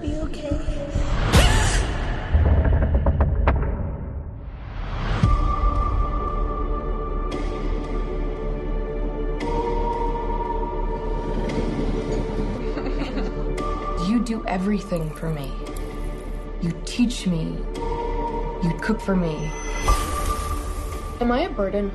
he be okay? You do everything for me. You teach me. You cook for me. Am I a burden?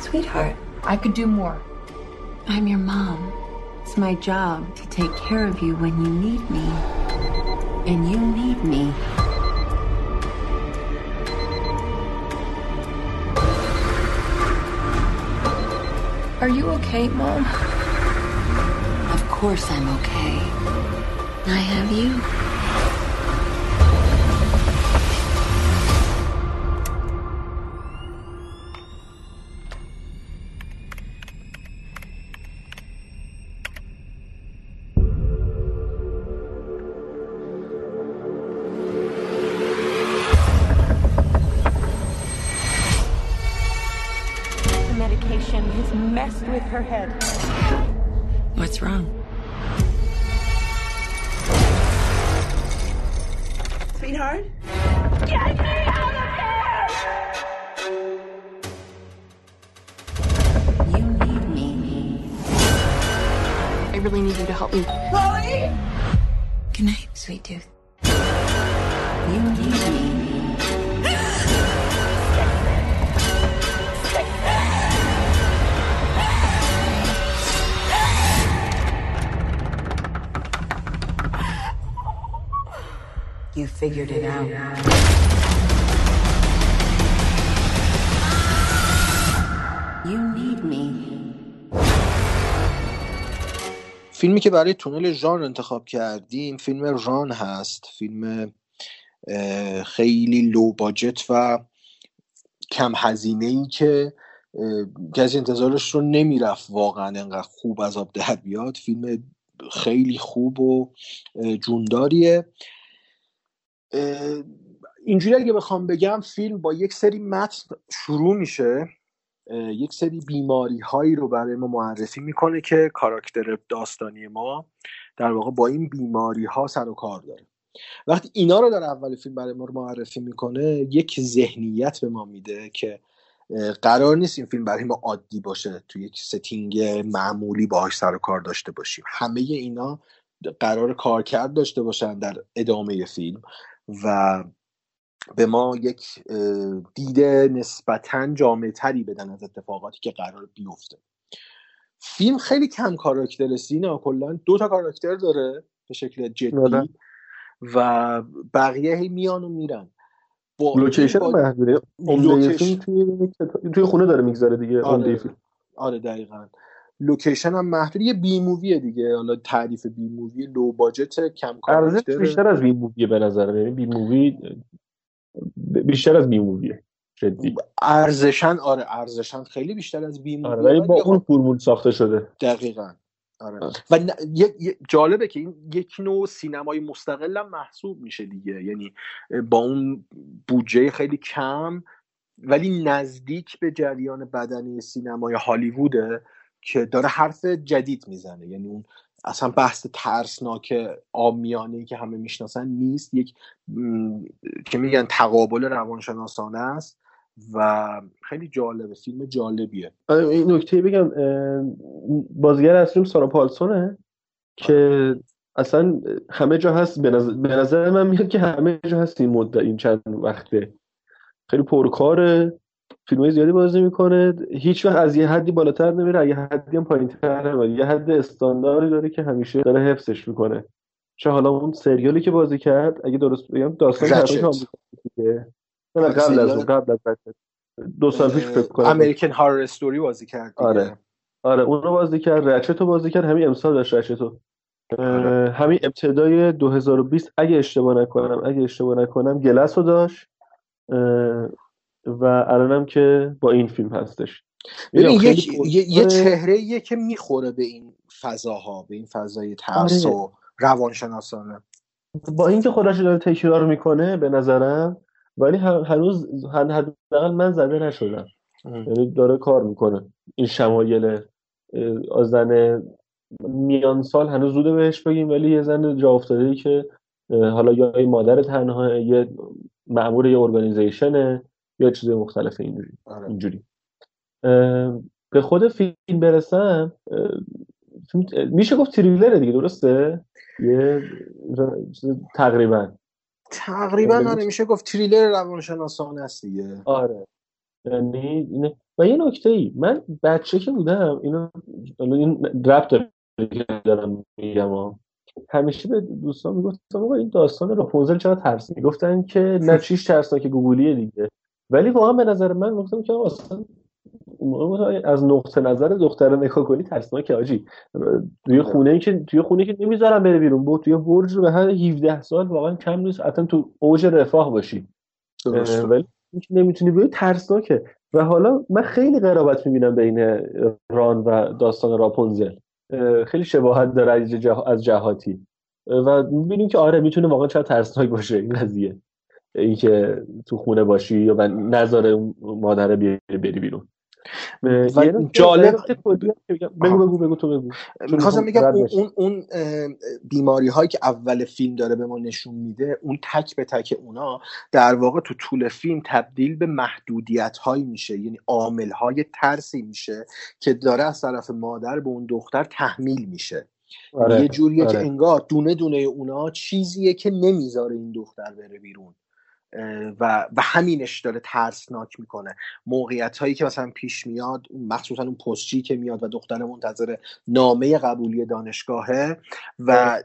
Sweetheart, I could do more. I'm your mom. It's my job to take care of you when you need me. And you need me. Are you okay, Mom? Of course I'm okay. I have you. Medication has messed with her head. What's wrong? Sweetheart? Get me out of here! You need me. I really need you to help me. Chloe! Good night, sweet tooth. Figured it out. You need me. فیلمی که برای تونل ژان انتخاب کردیم فیلم ژان هست فیلم خیلی لو باجت و کم هزینه ای که کسی انتظارش رو نمی‌رفت واقعا انقدر خوب از آب در بیاد فیلم خیلی خوب و جونداریه اینجوری اگه بخوام بگم فیلم با یک سری متن شروع میشه یک سری بیماری هایی رو برای ما معرفی می‌کنه که کاراکتر داستانی ما در واقع با این بیماری ها سر و کار داره. وقتی اینا رو در اول فیلم برای ما معرفی می‌کنه یک ذهنیت به ما میده که قرار نیست این فیلم برای ما عادی باشه تو یک ستینگ معمولی باهاش سر و کار داشته باشیم. همه اینا قرار کارکرد داشته باشن در ادامه فیلم. و به ما یک اه، دید نسبتا جامع تری بدن از اتفاقاتی که قرار بیفته. فیلم خیلی کم کاراکتر سینا کلا دو تا کاراکتر داره به شکل جدی آره. و بقیه هی میان و میرن. با لوکیشن با- توی خونه داره میگذره دیگه آره. آره دقیقا. لوکیشن هم محدود یه بی موویه دیگه. حالا تعریف بی مووی لو باجت کم ارزش کاراکتر بیشتر از بی موویه به نظرم یعنی بی مووی بیشتر از بی موویه جدی. ارزشن آره ارزشن خیلی بیشتر از بی آره موویه. ولی با خب اون فرمول ساخته شده. دقیقا. آره. آره. و ن- یه- جالبه که این یک نوع سینمای مستقل هم محسوب میشه دیگه. یعنی با اون بودجه خیلی کم ولی نزدیک به جریان بدنی سینمای هالیووده. که داره حرف جدید می‌زنه. یعنی اون اصلا بحث ترسناک آمیانه که همه می‌شناسن نیست. یک که میگن تقابل روانشناسانه است و خیلی جالبه. فیلم جالبیه. آره، این نکته بگم بازیگر اصلیم سارا پالسونه که اصلا همه جا هست. به نظر, به نظر من میاد که همه جا هست این مدت این چند وقته. خیلی پرکاره. فیلمای زیادی بازی می‌کنه. هیچ وقت از یه حدی بالاتر نمیره. یه حدی هم پایینتر نمیره یه حد استانداردی داره که همیشه داره حفظش می‌کنه. چه حالا اون سریالی که بازی کرد اگه درست بگم داستان دیگه. نه قبل از اون. قبل از رچت. دو سال پیش فکر کنم. امریکن هارر استوری بازی کرد دیگه. آره. آره اون رو بازی کرد. رچت رو بازی کرد. همین امسال داشت رچت رو. آره. همین ابتدای 2020 اگه اشتباه نکنم اگه اشتباه نکنم گلس رو داشت. و الانم که با این فیلم هستش ببین یک یه, یه پرکاره. چهره که می‌خوره به این فضاها به این فضای ترس آره. و روانشناسانه با اینکه خودش داره تکرار می‌کنه به نظرم ولی هن- هنوز هن- حداقل من زده نشدم. یعنی داره کار می‌کنه این شمایل اه، آزن میان سال هنوز زوده بهش بگیم ولی یه زن جا افتاده که حالا یا یه مادر تنها یه مأمور یه ارگانیزیشنه یا چیز مختلف اینجوری. آره. اینجوری. به خود فیلم برسم میشه گفت تریلره دیگه درسته؟ یه تقریبا. تقریبا آره میشه گفت تریلر روانشناسانه است دیگه. آره. یعنی و یه نکته ای من بچه که بودم اینو این رپ دارم میگم همیشه به دوستان می‌گفتم آقا این داستان راپونزل چرا ترس گفتن که نه چیش ترسناک گوگلیه دیگه. ولی واقعا به نظر من گفتم که اصلا از نقطه نظر دختر نگاه کنی ترسناکه آجی. توی خونه ای که توی خونه که نمی‌ذارم بره بیرون. بود توی برج رو به هر 17 سال واقعا کم نیست. حتی تو اوج رفاه باشی. ولی نمی‌تونی بیای ترسناکه. و حالا من خیلی قرابت می‌بینم بین ران و داستان راپونزل خیلی شباهت داره از جهاتی. و می‌بینیم که آره می‌تونه واقعا چرا ترسناک باشه این قضیه. اینکه تو خونه باشی یا نظر مادر بری بیرون. جالب بگو بگو بگو تو بگو. می‌خواستم بگم اون, اون, اون بیماری هایی که اول فیلم داره به ما نشون میده اون تک به تک اونا در واقع تو طول فیلم تبدیل به محدودیت هایی میشه. یعنی عامل های ترسی میشه که داره از طرف مادر به اون دختر تحمیل میشه. آره. یه جوریه آره. که انگار دونه دونه اونا چیزیه که نمی‌ذاره این دختر بره بیرون. و و همینش داره ترسناک می‌کنه. موقعیت هایی که مثلا پیش میاد مخصوصا اون پستچی که میاد و دختر منتظر نامه قبولی دانشگاهه و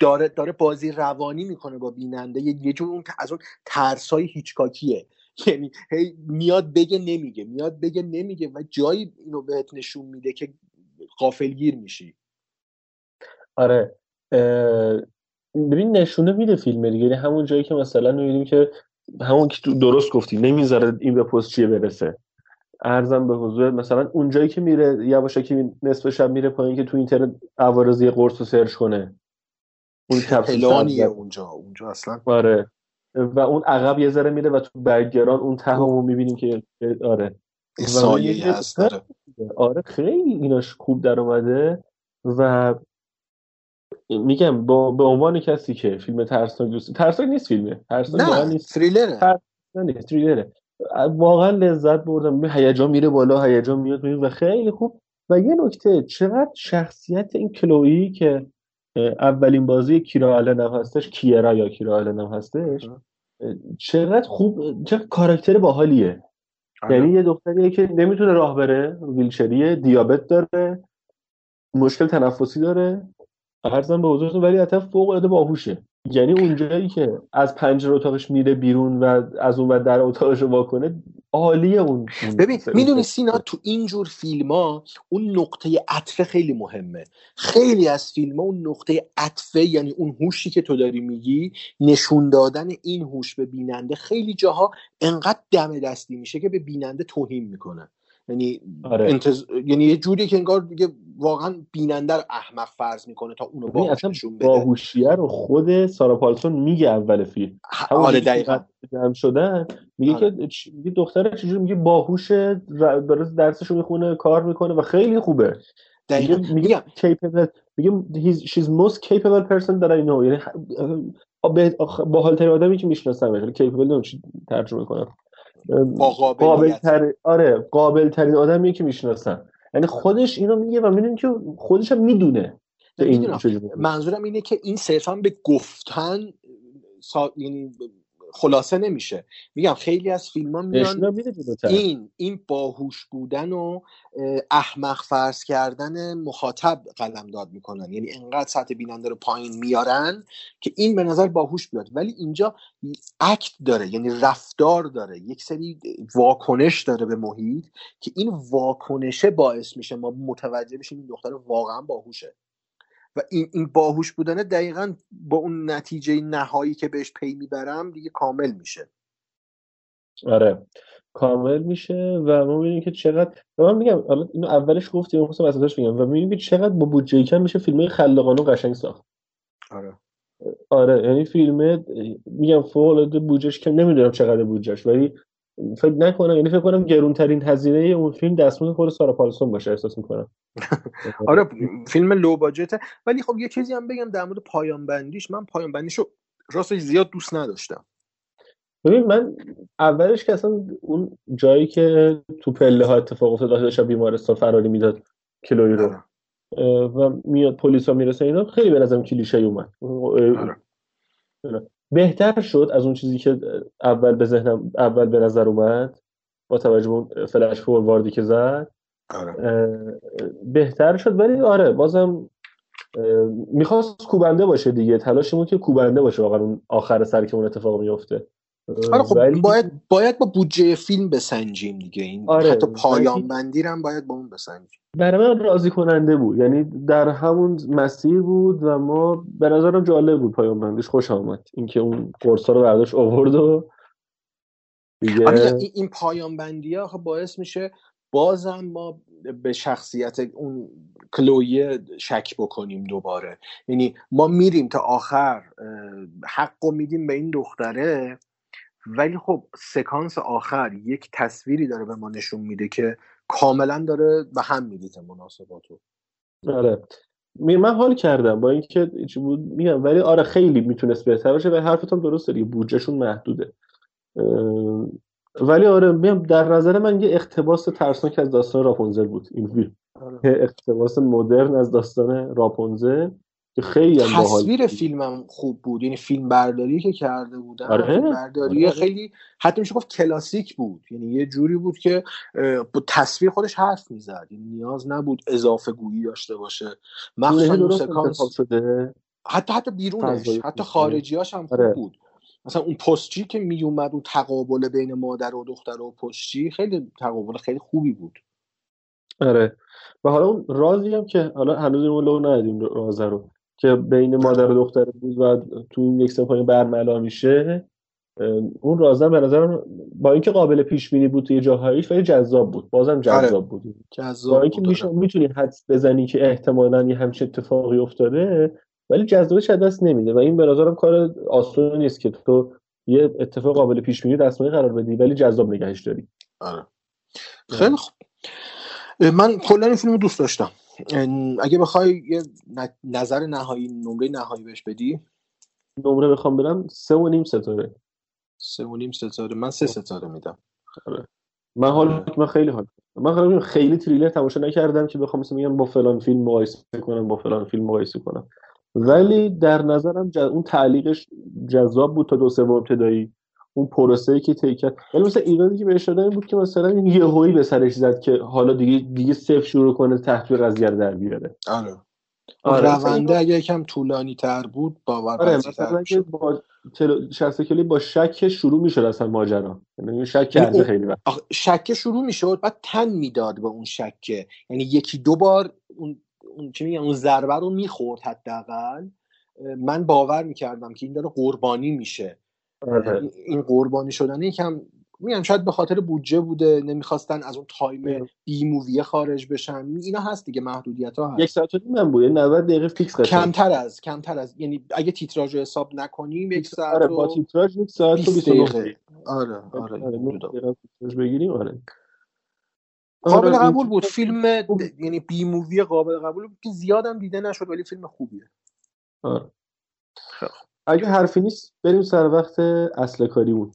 داره. داره بازی روانی می‌کنه با بیننده. یه جور اون از اون ترس های هیچکاکیه. یعنی هی میاد بگه نمیگه میاد بگه نمیگه و جایی اینو بهت نشون میده که غافلگیر میشی. آره ببین نشونه میده فیلم دیگه. یعنی همون جایی که مثلا می‌بینیم که همون که درست گفتی نمی‌ذاره این به پست چیه برسه. ارزم به حضور مثلا اون جایی که میره یواشکی نصف شب میره پایین که تو اینترنت عوارضی قرص رو سرچ کنه. اون اونجا. اونجا اصلا آره. و اون عقب یه ذره میره و تو برگران اون ته رو می‌بینیم که آره. سایه هست داره. آره خیلی ایناش خوب در اومده و میگم با به عنوان کسی که فیلم ترسناک دوست ترسناک نیست فیلمه. ترسناک نه نیست. تریلره. نیست تریلره. واقعا لذت بردم. هیجان میره بالا هیجان میاد و خیلی خوب. و یه نکته چقدر شخصیت این کلویی که اولین بازی کیرا آلن هستش کیرا یا کیرا آلن هستش چقدر خوب چه کاراکتر باحالیه. آره. یعنی یه دختریه که نمی‌تونه راه بره ویلچریه دیابت داره مشکل تنفسی داره. ارزم به حضورتون ولی حتی فوق العاده باهوشه. یعنی اونجایی که از پنجره اتاقش میره بیرون و از اون در اتاقش رو واکنه عالیه اون ببین می‌دونی سینا تو اینجور فیلم ها اون نقطه عطفه خیلی مهمه. خیلی از فیلم ها اون نقطه عطفه یعنی اون هوشی که تو داری میگی نشون دادن این هوش به بیننده خیلی جاها انقدر دم دستی میشه که به بیننده توهین می‌کنه یعنی آره. انتز... یعنی یه جوری که انگار دیگه واقعا بیننده رو احمق فرض می‌کنه تا اونو باهوش نشون بده. باهوشیه رو خود سارا پالسون میگه اول فیلم. آره دقیقاً. جمع شدن میگه آره. که میگه دختر چجوری میگه باهوشه داره درسشو می‌خونه کار می‌کنه و خیلی خوبه. دقیقاً. میگه capable میگه she's most capable person that I know. یعنی باحالترین آدمی که می‌شناسم capable ترجمه کنم. قابل تر... آره قابل ترین آدمیه که می‌شناسم یعنی خودش اینو میگه و می‌دونی که خودش هم می‌دونه منظورم اینه که این صرفا به گفتن سا... یعنی خلاصه نمیشه. میگم خیلی از فیلم ها میان این این باهوش بودن و احمق فرض کردن مخاطب قلم داد می‌کنن. یعنی انقدر سطح بیننده رو پایین میارن که این به نظر باهوش بیاد. ولی اینجا اکت داره یعنی رفتار داره. یک سری واکنش داره به محیط که این واکنشه باعث میشه ما متوجه بشیم این دختر واقعا باهوشه. و این این باهوش بودنه دقیقا با اون نتیجه نهایی که بهش پی می‌برم دیگه کامل میشه. آره. کامل میشه و ما می‌بینیم که چقدر من میگم حالا اینو اولش گفتیم خواستم اساسش بگم و می‌بینیم که چقدر با بودجه کم میشه فیلم خلاقانه قشنگ ساخت. آره. آره یعنی فیلم میگم فوق العاده بودجهش کم نمی‌دونم چقدر بودجهش ولی فکر نکنم یعنی فکر کنم گرونترین هزینه اون فیلم دستمون خود سارا پالسون باشه احساس می‌کنم. آره فیلم لو باجته. ولی خب یه چیزی هم بگم در مورد پایان بندیش من پایان بندیشو راستش زیاد دوست نداشتم. ببین من اولش که اصلا اون جایی که تو پله ها اتفاق افتاد داشت بیمارستان فراری می‌داد کلوی رو آره. و میاد پلیس ها می‌رسه اینا خیلی به نظرم کلیشه اومد. آره. بهتر شد از اون چیزی که اول به ذهنم اول به نظر اومد؟ با توجه به اون فلش فورواردی که زد؟ آره. بهتر شد ولی آره بازم می‌خواست کوبنده باشه دیگه. تلاشمون که کوبنده باشه واقعا اون آخر سر که اون اتفاق میفته آره خب ولی... باید باید با بودجه فیلم بسنجیم دیگه. این آره. حتی پایان بندی هم باید با اون بسنجیم. برای من راضی کننده بود. یعنی در همون مسیر بود و ما به نظرم جالب بود پایان بندیش. خوش آمد. اینکه اون قرصا رو برداشت آورد و دیگه آره این پایان بندی ها خب باعث میشه بازم ما به شخصیت اون کلویه شک بکنیم دوباره. یعنی ما میریم تا آخر حق و میدیم به این دختره. ولی خب سکانس آخر یک تصویری داره به ما نشون میده که کاملا داره به هم میریزه مناسباتو. آره. من حال کردم با اینکه چی بود؟ میگم ولی آره خیلی می‌تونست بهتر باشه و حرفتون درسته دیگه بودجهشون محدوده. ولی آره میگم در نظر من یه اقتباس ترسناک از داستان راپونزل بود. این فیلم. آره. اقتباس مدرن از داستان راپونزل که خیلی هم تصویر فیلمم خوب بود. یعنی فیلم برداری که کرده بودن آره. برداری آره. خیلی حتی میشه گفت کلاسیک بود. یعنی یه جوری بود که با تصویر خودش حرف می‌زد. یعنی نیاز نبود اضافه گویی داشته باشه. مخصوصا سکانس شده؟ حتی حتی بیرونش. حتی خارجیاش هم خوب آره. بود. مثلا اون پستچی که میومد اون تقابل بین مادر و دختر و پستچی خیلی تقابل خیلی خوبی بود. آره. و حالا اون رازی هم که حالا هنوز اون لو ندیدیم راز رو. که بین مادر و دختر بود و تو این یک سپاهی برملا میشه اون رازم به نظرم با اینکه قابل پیش بینی بود توی جاهایش ولی جذاب بود. بازم جذاب آره. بود. جذاب با اینکه میشه می‌تونی حدس بزنی که احتمالا یه همچین اتفاقی افتاده ولی جذابش دست نمیده و این به نظرم کار آسون نیست که تو یه اتفاق قابل پیش بینی دستمایه قرار بدی ولی جذاب نگهش داری. آره. خیلی خوب. من کلا این فیلم دوست داشتم. اگه بخوای یه نظر نهایی نمره نهایی بهش بدی؟ نمره بخوام برم سه و نیم ستاره. سه و نیم ستاره. من سه ستاره میدم. آره. من حال. من خیلی حال. من خیلی تریلر تماشا نکردم که بخوام مثلا میگم با فلان فیلم مقایسه کنم با فلان فیلم مقایسه کنم. ولی در نظرم اون تعلیقش جذاب بود تا دو سوم ابتدایی. اون پروسه که طی کرد. ولی مثلا ایرادی که بهش شده این بود که مثلا این یهویی به سرش زد که حالا دیگه دیگه صفر شروع کنه تحقیق قضیه رو در بیاره. آره. آره رونده اگه یکم طولانی تر بود باور آره مثلا اگه با تل... کلی با شک شروع می‌شد اصلا ماجرا. یعنی شک کرده خیلی وقت. شک شروع می‌شد بعد تن می‌داد به اون شکه یعنی یکی دو بار اون اون چی میگم اون ضربه رو می‌خورد حداقل. من باور می‌کردم که این داره قربانی میشه. این قربانی شدن یکم میگم شاید به خاطر بودجه بوده نمی‌خواستن از اون time B movie ه خارج بشن. اینا هست دیگه محدودیت ها هست. یک ساعت و نیم بود. 90 دقیقه fix کمتر از کمتر از. یعنی اگه تیتراژ رو حساب نکنیم یک ساعت آره با تیتراژ یک ساعت و 29 دقیقه. آره آره, آره بگیریم آره. قابل آره، قبول بود. فیلم یعنی بی مووی قابل قبول بود که زیادم دیده نشد ولی فیلم خوبیه. آره. اگه حرفی نیست بریم سر وقت اصل کاریمون.